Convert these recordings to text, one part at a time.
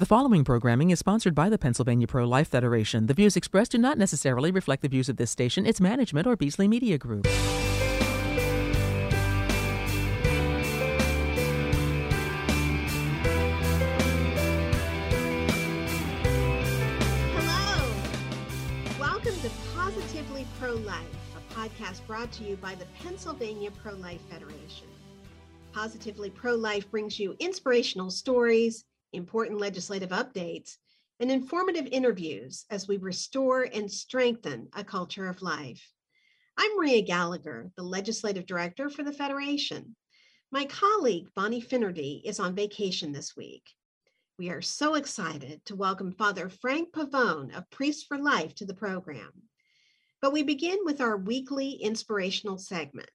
The following programming is sponsored by the Pennsylvania Pro Life Federation. The views expressed do not necessarily reflect the views of this station, its management, or Beasley Media Group. Hello. Welcome to Positively Pro Life, a podcast brought to you by the Pennsylvania Pro Life Federation. Positively Pro Life brings you inspirational stories, important legislative updates, and informative interviews as we restore and strengthen a culture of life. I'm Maria Gallagher, the Legislative Director for the Federation. My colleague, Bonnie Finnerty, is on vacation this week. We are so excited to welcome Father Frank Pavone of Priests for Life to the program. But we begin with our weekly inspirational segment.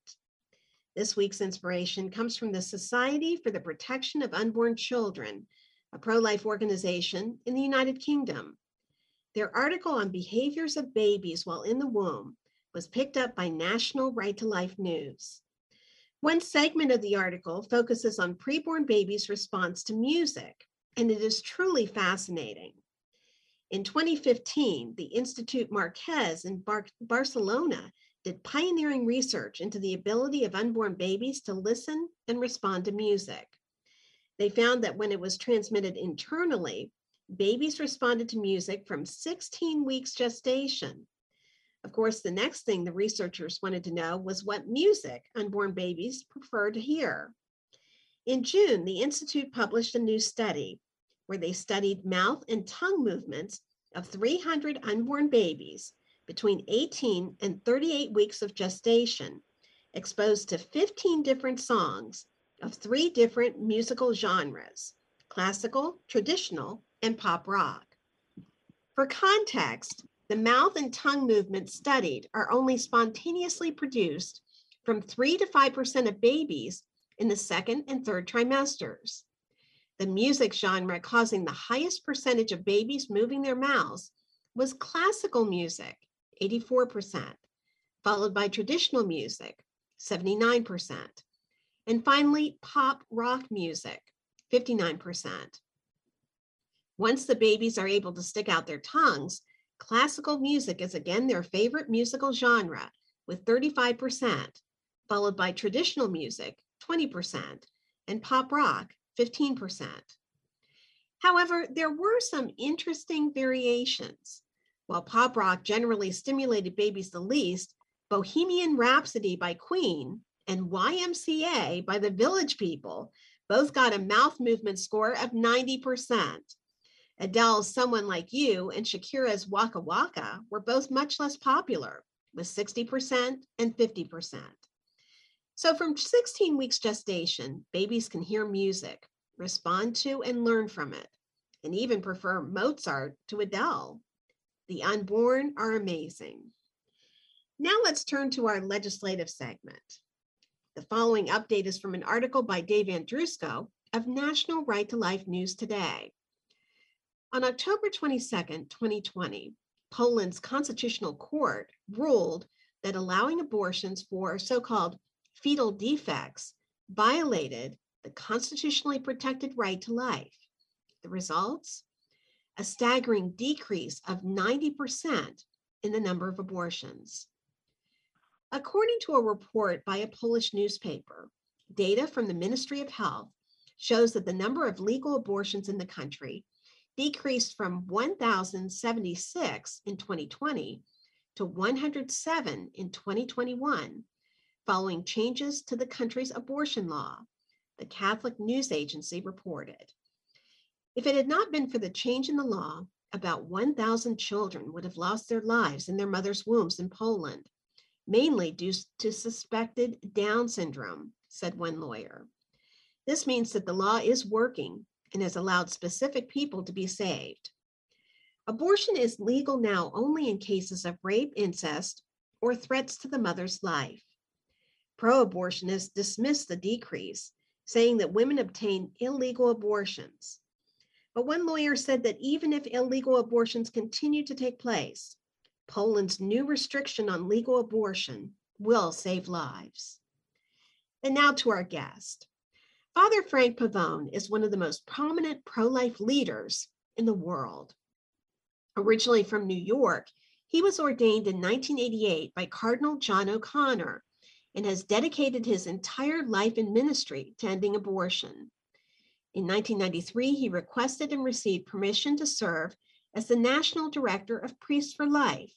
This week's inspiration comes from the Society for the Protection of Unborn Children, a pro life organization in the United Kingdom. Their article on behaviors of babies while in the womb was picked up by National Right to Life News. One segment of the article focuses on preborn babies' response to music, and it is truly fascinating. In 2015, the Institute Marquès in Bar- Barcelona did pioneering research into the ability of unborn babies to listen and respond to music. They found that when it was transmitted internally, babies responded to music from 16 weeks gestation. Of course, the next thing the researchers wanted to know was what music unborn babies prefer to hear. In June, the Institute published a new study where they studied mouth and tongue movements of 300 unborn babies between 18 and 38 weeks of gestation, exposed to 15 different songs of three different musical genres classical, traditional, and pop rock. For context, the mouth and tongue movements studied are only spontaneously produced from 3 to 5% of babies in the second and third trimesters. The music genre causing the highest percentage of babies moving their mouths was classical music, 84%, followed by traditional music, 79%, and finally, pop rock music, 59%. Once the babies are able to stick out their tongues, classical music is again their favorite musical genre with 35%, followed by traditional music, 20%, and pop rock, 15%. However, there were some interesting variations. While pop rock generally stimulated babies the least, Bohemian Rhapsody by Queen and YMCA by the Village People both got a mouth movement score of 90%. Adele's Someone Like You and Shakira's Waka Waka were both much less popular, with 60% and 50%. So, from 16 weeks gestation, babies can hear music, respond to and learn from it, and even prefer Mozart to Adele. The unborn are amazing. Now, let's turn to our legislative segment. The following update is from an article by Dave Andrusko of National Right to Life News Today. On October 22, 2020, Poland's Constitutional Court ruled that allowing abortions for so called fetal defects violated the constitutionally protected right to life. The results? A staggering decrease of 90% in the number of abortions. According to a report by a Polish newspaper, data from the Ministry of Health shows that the number of legal abortions in the country decreased from 1,076 in 2020 to 107 in 2021, following changes to the country's abortion law, the Catholic News Agency reported. If it had not been for the change in the law, about 1,000 children would have lost their lives in their mother's wombs in Poland mainly due to suspected Down syndrome, said one lawyer. This means that the law is working and has allowed specific people to be saved. Abortion is legal now only in cases of rape, incest, or threats to the mother's life. Pro abortionists dismiss the decrease, saying that women obtain illegal abortions. But one lawyer said that even if illegal abortions continue to take place, Poland's new restriction on legal abortion will save lives. And now to our guest. Father Frank Pavone is one of the most prominent pro life leaders in the world. Originally from New York, he was ordained in 1988 by Cardinal John O'Connor and has dedicated his entire life and ministry to ending abortion. In 1993, he requested and received permission to serve as the National Director of Priests for Life,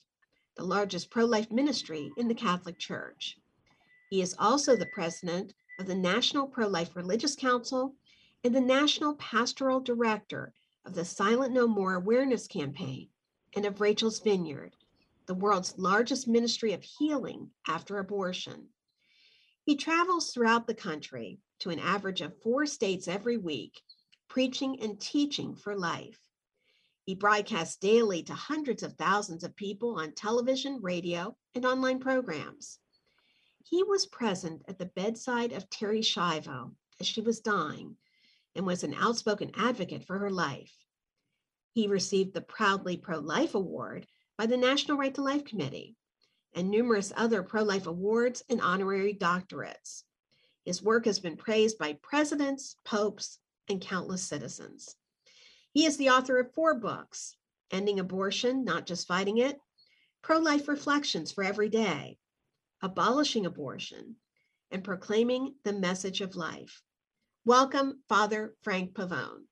the largest pro life ministry in the Catholic Church. He is also the president of the National Pro Life Religious Council and the National Pastoral Director of the Silent No More Awareness Campaign and of Rachel's Vineyard, the world's largest ministry of healing after abortion. He travels throughout the country to an average of four states every week, preaching and teaching for life. He broadcasts daily to hundreds of thousands of people on television, radio, and online programs. He was present at the bedside of Terri Schiavo as she was dying and was an outspoken advocate for her life. He received the Proudly Pro Life Award by the National Right to Life Committee and numerous other pro life awards and honorary doctorates. His work has been praised by presidents, popes, and countless citizens. He is the author of four books Ending Abortion, Not Just Fighting It, Pro Life Reflections for Every Day, Abolishing Abortion, and Proclaiming the Message of Life. Welcome, Father Frank Pavone.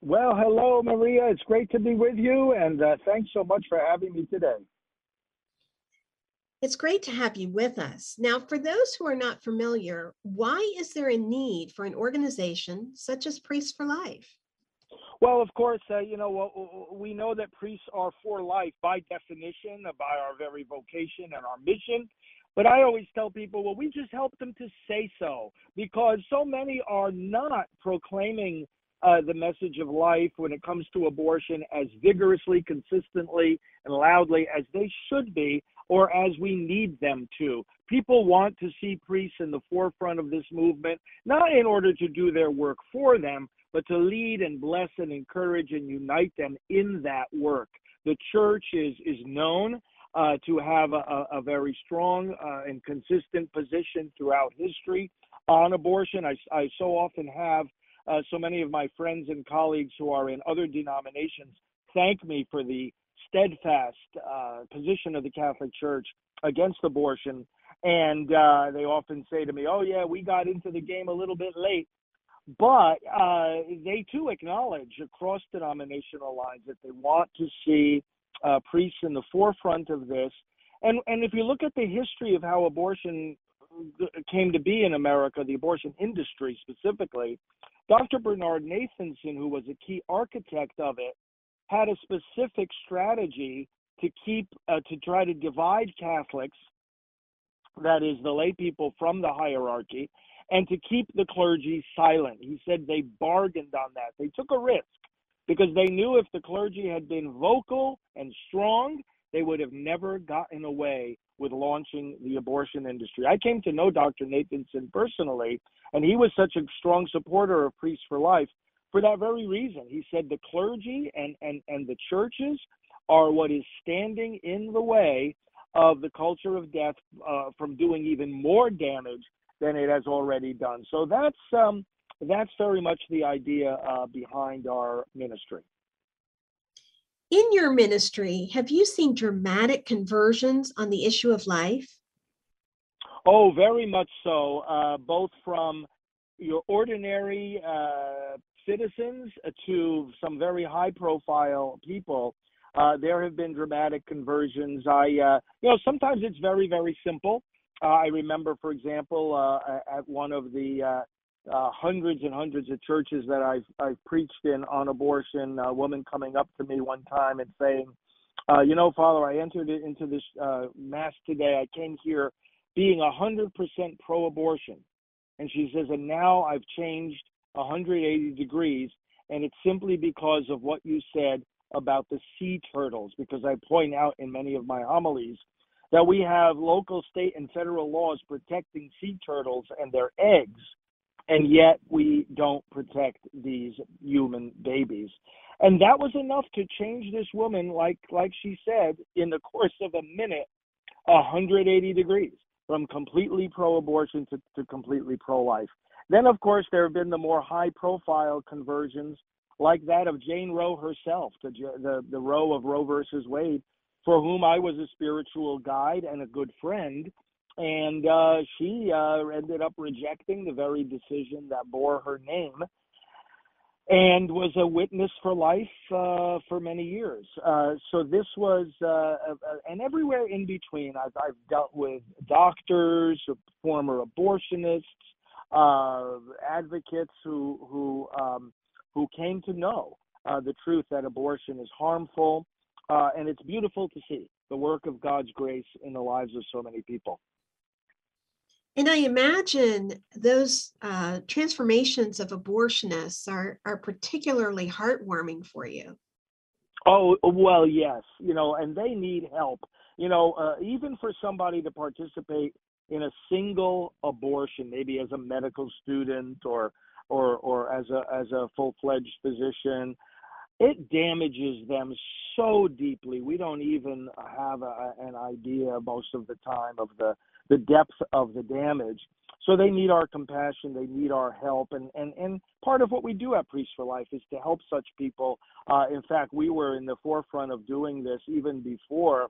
Well, hello, Maria. It's great to be with you, and uh, thanks so much for having me today. It's great to have you with us. Now, for those who are not familiar, why is there a need for an organization such as Priests for Life? Well, of course, uh, you know, we know that priests are for life by definition, uh, by our very vocation and our mission. But I always tell people, well, we just help them to say so because so many are not proclaiming uh, the message of life when it comes to abortion as vigorously, consistently, and loudly as they should be or as we need them to. People want to see priests in the forefront of this movement, not in order to do their work for them, but to lead and bless and encourage and unite them in that work. The church is is known uh, to have a, a very strong uh, and consistent position throughout history on abortion. I, I so often have uh, so many of my friends and colleagues who are in other denominations thank me for the steadfast uh, position of the Catholic Church against abortion. And uh, they often say to me, "Oh yeah, we got into the game a little bit late." But uh, they too acknowledge across denominational lines that they want to see uh, priests in the forefront of this. And and if you look at the history of how abortion came to be in America, the abortion industry specifically, Dr. Bernard Nathanson, who was a key architect of it, had a specific strategy to keep uh, to try to divide Catholics, that is the lay people, from the hierarchy, and to keep the clergy silent. He said they bargained on that. They took a risk because they knew if the clergy had been vocal and strong, they would have never gotten away with launching the abortion industry. I came to know Dr. Nathanson personally, and he was such a strong supporter of Priests for Life for that very reason. He said the clergy and, and, and the churches are what is standing in the way of the culture of death uh, from doing even more damage than it has already done. So that's um, that's very much the idea uh, behind our ministry. In your ministry, have you seen dramatic conversions on the issue of life? Oh, very much so. Uh, both from your ordinary uh, citizens to some very high-profile people. Uh, there have been dramatic conversions. I, uh, you know, sometimes it's very, very simple. Uh, I remember, for example, uh, at one of the uh, uh, hundreds and hundreds of churches that I've I've preached in on abortion, a woman coming up to me one time and saying, uh, "You know, Father, I entered into this uh, mass today. I came here being a hundred percent pro-abortion, and she says, and now I've changed 180 degrees, and it's simply because of what you said about the sea turtles. Because I point out in many of my homilies." That we have local, state, and federal laws protecting sea turtles and their eggs, and yet we don't protect these human babies. And that was enough to change this woman, like like she said, in the course of a minute, 180 degrees from completely pro-abortion to, to completely pro-life. Then, of course, there have been the more high-profile conversions like that of Jane Roe herself, the the, the Roe of Roe versus Wade, for whom I was a spiritual guide and a good friend. And uh, she uh, ended up rejecting the very decision that bore her name and was a witness for life uh, for many years. Uh, so this was, uh, and everywhere in between, I've, I've dealt with doctors, former abortionists, uh, advocates who who um, who came to know uh, the truth that abortion is harmful, uh, and it's beautiful to see the work of God's grace in the lives of so many people. And I imagine those uh, transformations of abortionists are, are particularly heartwarming for you. Oh, well, yes. You know, and they need help. You know, uh, even for somebody to participate in a single abortion, maybe as a medical student or or or as a as a full-fledged physician, it damages them so deeply. We don't even have a, an idea most of the time of the the depth of the damage. So they need our compassion, they need our help, and and and part of what we do at Priests for Life is to help such people. Uh, in fact, we were in the forefront of doing this even before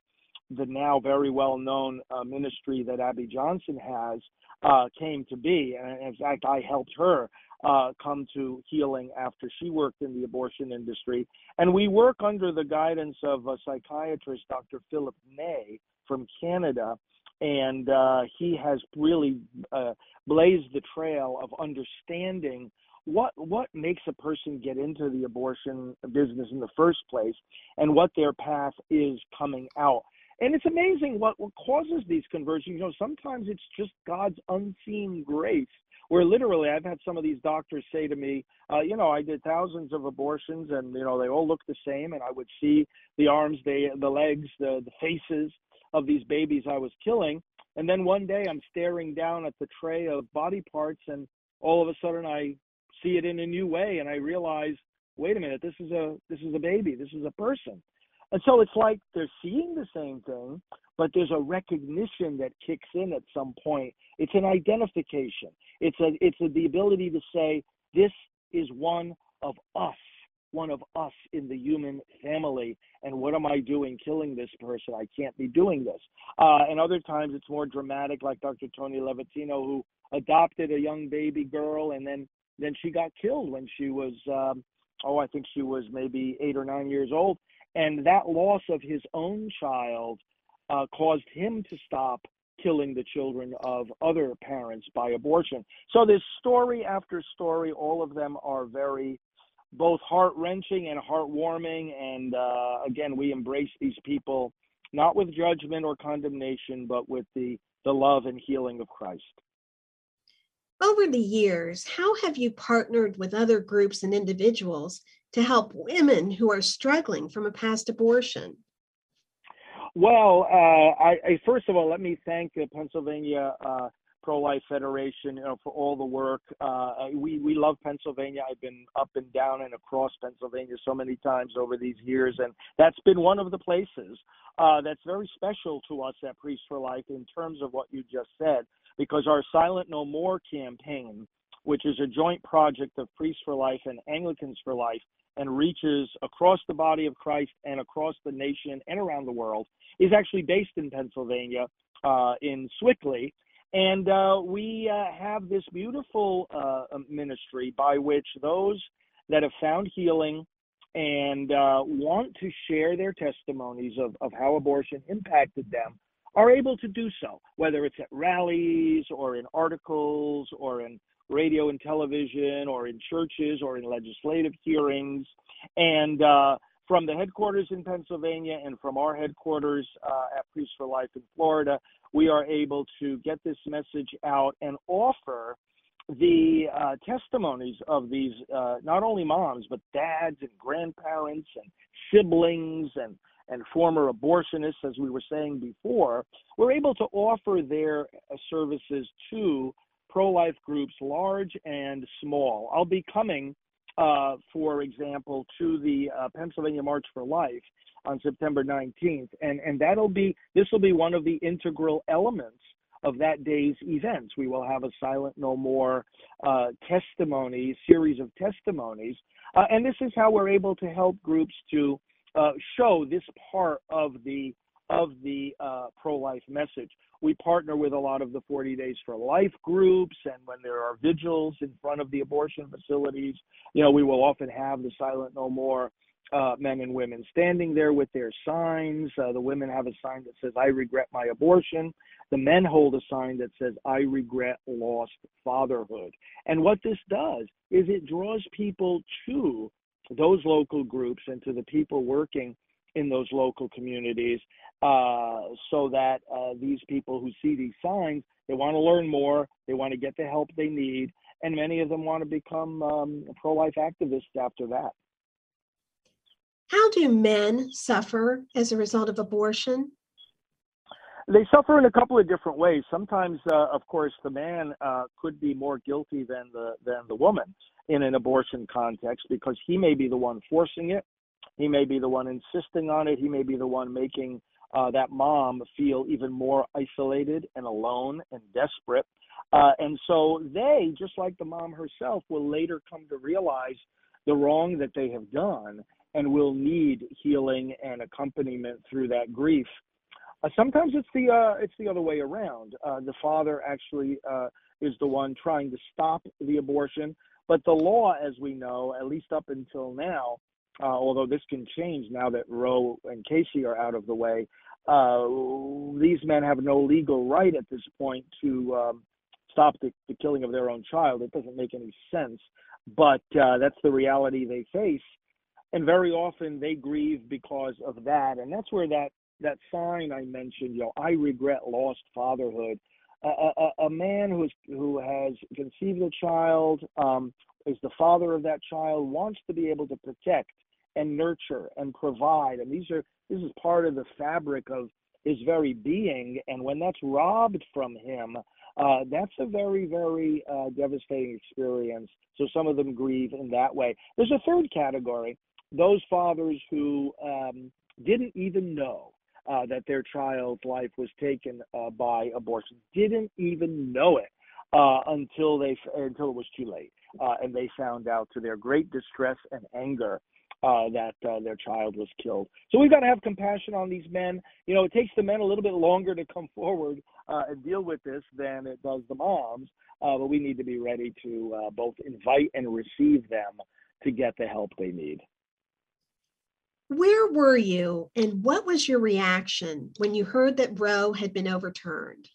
the now very well known uh, ministry that Abby Johnson has uh, came to be. And in fact, I helped her uh, come to healing after she worked in the abortion industry. And we work under the guidance of a psychiatrist, Dr. Philip Ney from Canada and uh, he has really uh, blazed the trail of understanding what what makes a person get into the abortion business in the first place, and what their path is coming out. And it's amazing what, what causes these conversions. You know, sometimes it's just God's unseen grace. Where literally, I've had some of these doctors say to me, uh, you know, I did thousands of abortions, and you know, they all look the same, and I would see the arms, the the legs, the the faces, of these babies I was killing. And then one day I'm staring down at the tray of body parts, and all of a sudden I see it in a new way, and I realize, wait a minute, this is a this is a baby, this is a person. And so it's like they're seeing the same thing, but there's a recognition that kicks in at some point. It's an identification. It's a it's a, the ability to say this is one of us one of us in the human family. And what am I doing killing this person? I can't be doing this. Uh, and other times it's more dramatic, like Dr. Tony Levatino, who adopted a young baby girl and then then she got killed when she was um, oh I think she was maybe eight or nine years old, and that loss of his own child uh, caused him to stop killing the children of other parents by abortion. So there's story after story. All of them are very both heart wrenching and heartwarming. And uh, again, we embrace these people not with judgment or condemnation, but with the, the love and healing of Christ. Over the years, how have you partnered with other groups and individuals to help women who are struggling from a past abortion? Well, uh, I, I, first of all, let me thank the Pennsylvania uh, Pro Life Federation, you know, for all the work. Uh, we we love Pennsylvania. I've been up and down and across Pennsylvania so many times over these years, and that's been one of the places uh, that's very special to us at Priests for Life in terms of what you just said, because our Silent No More campaign, which is a joint project of Priests for Life and Anglicans for Life, and reaches across the body of Christ and across the nation and around the world, is actually based in Pennsylvania, uh, in Sewickley. and uh, we uh, have this beautiful uh, um, ministry by which those that have found healing and uh, want to share their testimonies of, of how abortion impacted them are able to do so, whether it's at rallies or in articles or in radio and television or in churches or in legislative hearings. And uh, from the headquarters in Pennsylvania and from our headquarters uh, at Priests for Life in Florida, we are able to get this message out and offer the uh, testimonies of these uh, not only moms but dads and grandparents and siblings and and former abortionists, as we were saying before, we're able to offer their uh, services to pro-life groups, large and small. I'll be coming uh, for example, to the uh, Pennsylvania March for Life on September 19th, and and that'll be this will be one of the integral elements of that day's events. We will have a Silent No More uh, testimony, series of testimonies. Uh, and this is how we're able to help groups to uh, show this part of the of the uh, pro-life message. We partner with a lot of the 40 Days for Life groups, and when there are vigils in front of the abortion facilities, you know, we will often have the Silent No More uh, men and women standing there with their signs. Uh, the women have a sign that says, I regret my abortion. The men hold a sign that says, I regret lost fatherhood. And what this does is it draws people to those local groups and to the people working in those local communities uh, so that uh, these people who see these signs, they want to learn more, they want to get the help they need, and many of them want to become um, pro life activists after that. How do men suffer as a result of abortion? They suffer in a couple of different ways. Sometimes, uh, of course, the man uh, could be more guilty than the than the woman in an abortion context because he may be the one forcing it, he may be the one insisting on it, he may be the one making uh, that mom feel even more isolated and alone and desperate. Uh, and so they, just like the mom herself, will later come to realize the wrong that they have done and will need healing and accompaniment through that grief. Uh, sometimes it's the uh, it's the other way around. Uh, the father actually uh, is the one trying to stop the abortion, but the law, as we know, at least up until now, uh, although this can change now that Roe and Casey are out of the way, uh, these men have no legal right at this point to um, stop the, the killing of their own child. It doesn't make any sense, but that's the reality they face. And very often they grieve because of that. And that's where that that sign i mentioned you know i regret lost fatherhood. A, a, a man who's who has conceived a child um, is the father of that child wants to be able to protect and nurture and provide. And these are this is part of the fabric of his very being. And when that's robbed from him uh, that's a very very uh, devastating experience. So some of them grieve in that way. There's a third category those fathers who um, didn't even know uh, that their child's life was taken uh, by abortion, didn't even know it uh, until they until it was too late, uh, and they found out to their great distress and anger. Uh, that uh, their child was killed. So we've got to have compassion on these men. You know, it takes the men a little bit longer to come forward and deal with this than it does the moms, but we need to be ready to both invite and receive them to get the help they need. Where were you and what was your reaction when you heard that Roe had been overturned?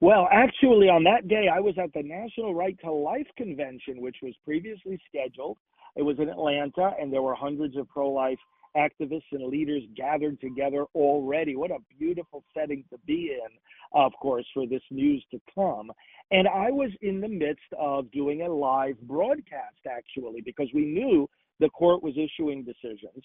Well, actually, on that day, I was at the National Right to Life Convention, which was previously scheduled. It was in Atlanta, and there were hundreds of pro life activists and leaders gathered together already. What a beautiful setting to be in, of course, for this news to come. And I was in the midst of doing a live broadcast, actually, because we knew the court was issuing decisions.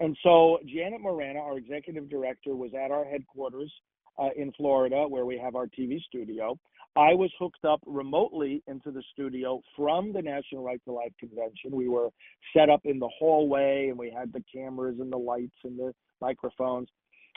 And so Janet Morana, our executive director, was at our headquarters uh, in Florida, where we have our TV studio. I was hooked up remotely into the studio from the National Right to Life Convention. We were set up in the hallway and we had the cameras and the lights and the microphones.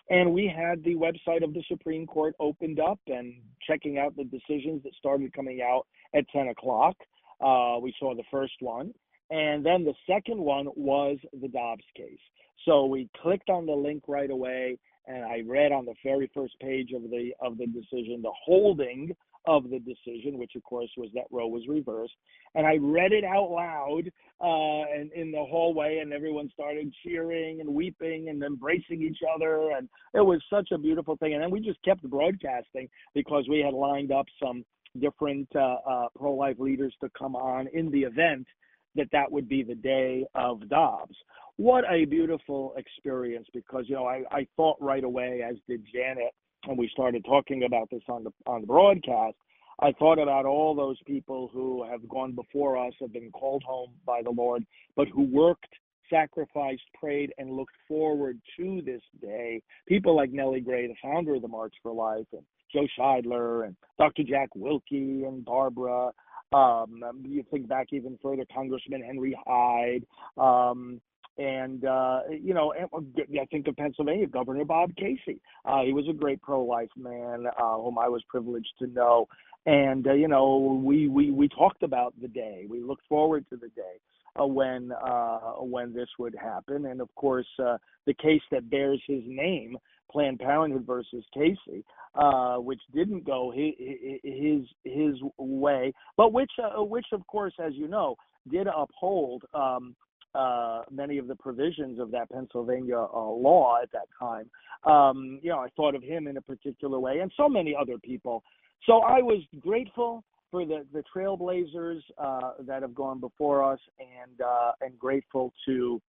And we had the website of the Supreme Court opened up and checking out the decisions that started coming out at 10 o'clock. Uh, we saw the first one. And then the second one was the Dobbs case. So we clicked on the link right away, and I read on the very first page of the of the decision the holding of the decision, which of course was that Roe was reversed, and I read it out loud uh, and in the hallway, and everyone started cheering and weeping and embracing each other, and it was such a beautiful thing. And then we just kept broadcasting because we had lined up some different uh, uh, pro-life leaders to come on in the event that that would be the day of Dobbs. What a beautiful experience because you know I, I thought right away as did Janet and we started talking about this on the on the broadcast. I thought about all those people who have gone before us, have been called home by the Lord, but who worked, sacrificed, prayed, and looked forward to this day. People like Nellie Gray, the founder of the March for Life, and Joe Scheidler, and Dr. Jack Willke, and Barbara, um, you think back even further, Congressman Henry Hyde, um, And uh, you know, I think of Pennsylvania, Governor Bob Casey. Uh, he was a great pro-life man uh, whom I was privileged to know. And uh, you know, we we we talked about the day. We looked forward to the day uh, when uh, when this would happen. And of course, uh, the case that bears his name, Planned Parenthood versus Casey, uh, which didn't go his his, way, but which uh, which of course, as you know, did uphold. Um, uh, many of the provisions of that Pennsylvania uh, law at that time. Um, you know, I thought of him in a particular way, and so many other people. So I was grateful for the the trailblazers uh, that have gone before us, and uh, and grateful to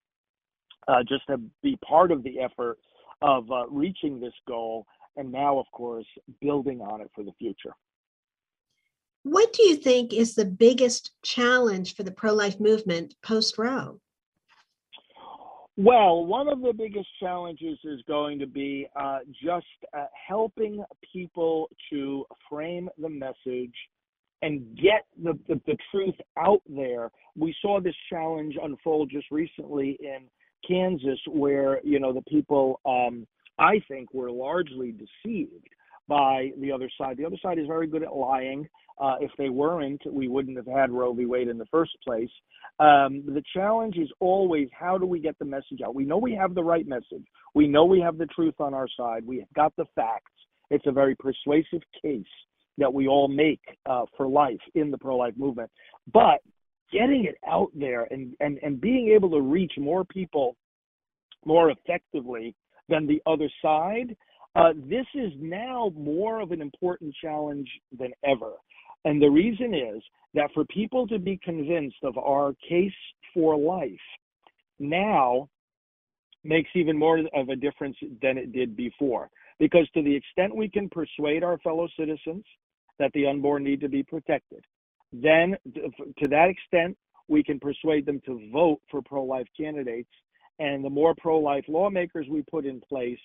just to be part of the effort of uh, reaching this goal, and now, of course, building on it for the future. What do you think is the biggest challenge for the pro life movement post Roe? Well, one of the biggest challenges is going to be uh, just uh, helping people to frame the message and get the, the, the truth out there. We saw this challenge unfold just recently in Kansas, where you know the people um, I think were largely deceived by the other side. The other side is very good at lying. Uh, if they weren't, we wouldn't have had Roe v. Wade in the first place. Um, the challenge is always how do we get the message out? We know we have the right message. We know we have the truth on our side. We have got the facts. It's a very persuasive case that we all make uh, for life in the pro-life movement. But getting it out there and, and, and being able to reach more people more effectively than the other side, uh, this is now more of an important challenge than ever. And the reason is that for people to be convinced of our case for life now makes even more of a difference than it did before. Because to the extent we can persuade our fellow citizens that the unborn need to be protected. Then, to that extent, we can persuade them to vote for pro life candidates. And the more pro life lawmakers we put in place,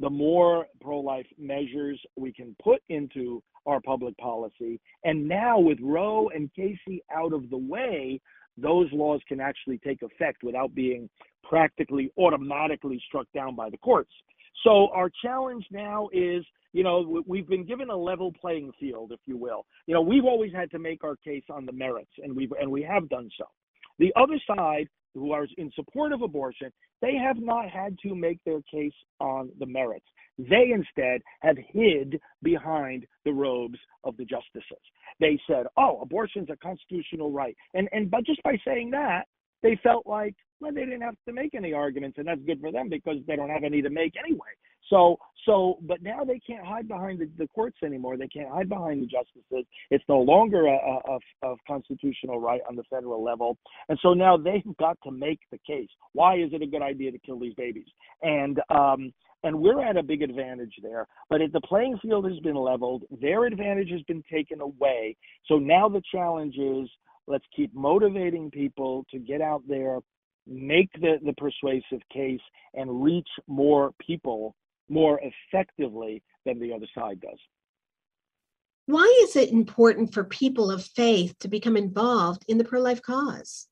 the more pro life measures we can put into our public policy. And now, with Roe and Casey out of the way, those laws can actually take effect without being practically automatically struck down by the courts. So, our challenge now is you know, we've been given a level playing field, if you will. You know, we've always had to make our case on the merits, and we've and we have done so. The other side, who are in support of abortion, they have not had to make their case on the merits. They instead have hid behind the robes of the justices. They said, "Oh, abortion's a constitutional right," and and but just by saying that, they felt like well, they didn't have to make any arguments, and that's good for them because they don't have any to make anyway. So, so, but now they can't hide behind the, the courts anymore. They can't hide behind the justices. It's no longer a, a, constitutional right on the federal level, and so now they've got to make the case. Why is it a good idea to kill these babies? And um, and we're at a big advantage there. But if the playing field has been leveled, their advantage has been taken away. So now the challenge is let's keep motivating people to get out there, make the, the persuasive case, and reach more people more effectively than the other side does. Why is it important for people of faith to become involved in the pro life cause?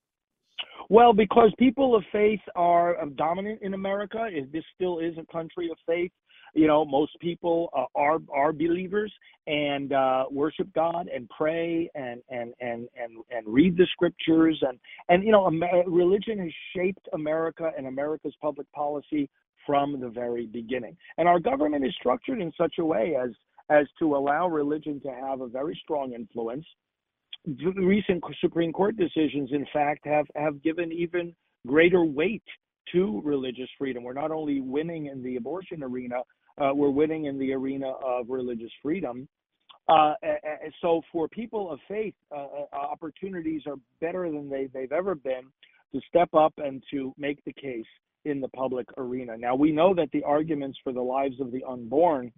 Well, because people of faith are um, dominant in America. This still is a country of faith. You know, most people uh, are are believers and uh, worship God and pray and and and and and read the scriptures and and you know, religion has shaped America and America's public policy from the very beginning. And our government is structured in such a way as as to allow religion to have a very strong influence. The recent Supreme Court decisions, in fact, have have given even greater weight to religious freedom. We're not only winning in the abortion arena, uh, we're winning in the arena of religious freedom. Uh, so for people of faith, uh, uh, opportunities are better than they, they've ever been to step up and to make the case in the public arena. Now, we know that the arguments for the lives of the unborn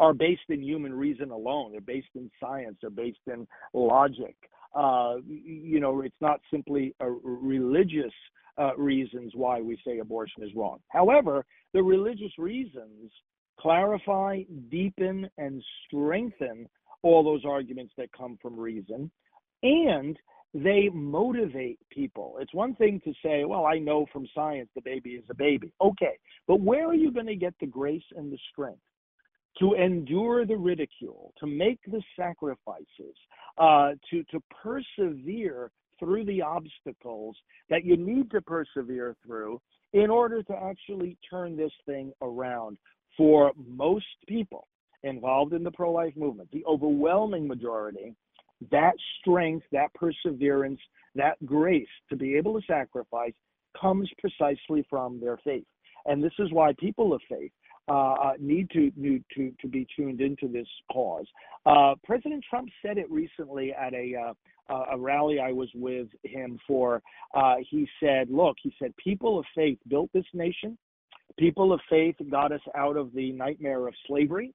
are based in human reason alone. They're based in science. They're based in logic. Uh, you know, it's not simply a religious uh, reasons why we say abortion is wrong. However, the religious reasons clarify, deepen, and strengthen all those arguments that come from reason. And they motivate people. It's one thing to say, well, I know from science the baby is a baby. Okay, but where are you going to get the grace and the strength? To endure the ridicule, to make the sacrifices, uh, to to persevere through the obstacles that you need to persevere through in order to actually turn this thing around for most people involved in the pro life movement, the overwhelming majority that strength, that perseverance, that grace to be able to sacrifice comes precisely from their faith. And this is why people of faith uh, uh need to, need to to be tuned into this cause. Uh, President Trump said it recently at a uh, a rally I was with him for. Uh, he said, "Look," he said, "people of faith built this nation. People of faith got us out of the nightmare of slavery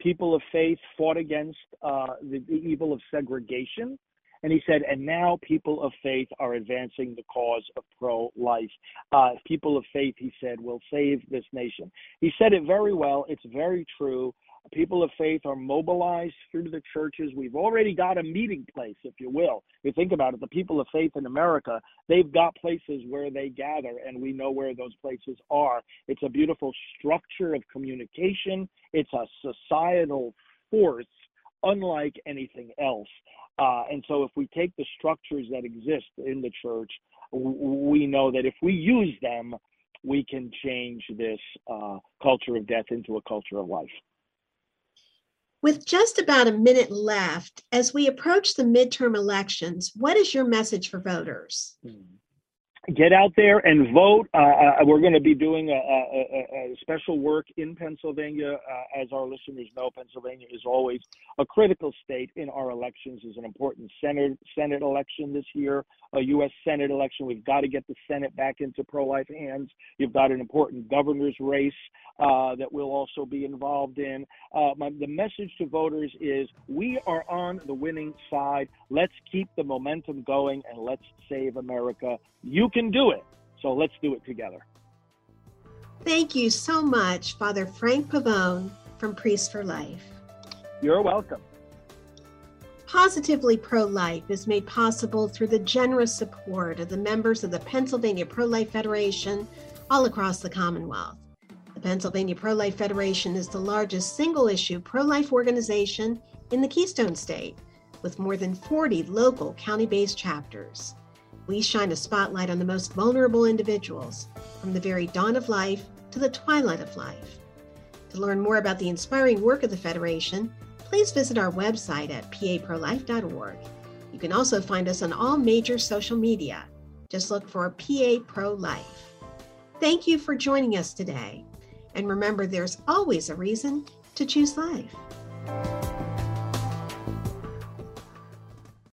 people of faith fought against uh, the, the, evil of segregation. And he said, and now people of faith are advancing the cause of pro life. Uh, people of faith, he said, will save this nation. He said it very well. It's very true people of faith are mobilized through the churches. We've already got a meeting place, if you will. If you think about it, the people of faith in America, they've got places where they gather, and we know where those places are. It's a beautiful structure of communication, it's a societal force unlike anything else. Uh, and so, if we take the structures that exist in the church, we know that if we use them, we can change this uh, culture of death into a culture of life. With just about a minute left, as we approach the midterm elections, what is your message for voters? Hmm. Get out there and vote. Uh, uh we're going to be doing a, a, a, special work in Pennsylvania. Uh, as our listeners know, Pennsylvania is always a critical state in our elections. is an important Senate Senate election this year, a U.S. Senate election. We've got to get the Senate back into pro-life hands. You've got an important governor's race uh, that we'll also be involved in. Uh, my, the message to voters is we are on the winning side. Let's keep the momentum going and let's save America. You can do it. So let's do it together. Thank you so much, Father Frank Pavone from Priests for Life. You're welcome. Positively Pro Life is made possible through the generous support of the members of the Pennsylvania Pro Life Federation all across the Commonwealth. The Pennsylvania Pro Life Federation is the largest single issue pro life organization in the Keystone State, with more than 40 local county based chapters we shine a spotlight on the most vulnerable individuals from the very dawn of life to the twilight of life. To learn more about the inspiring work of the Federation, please visit our website at paprolife.org. You can also find us on all major social media. Just look for PA Pro Life. Thank you for joining us today. And remember, there's always a reason to choose life.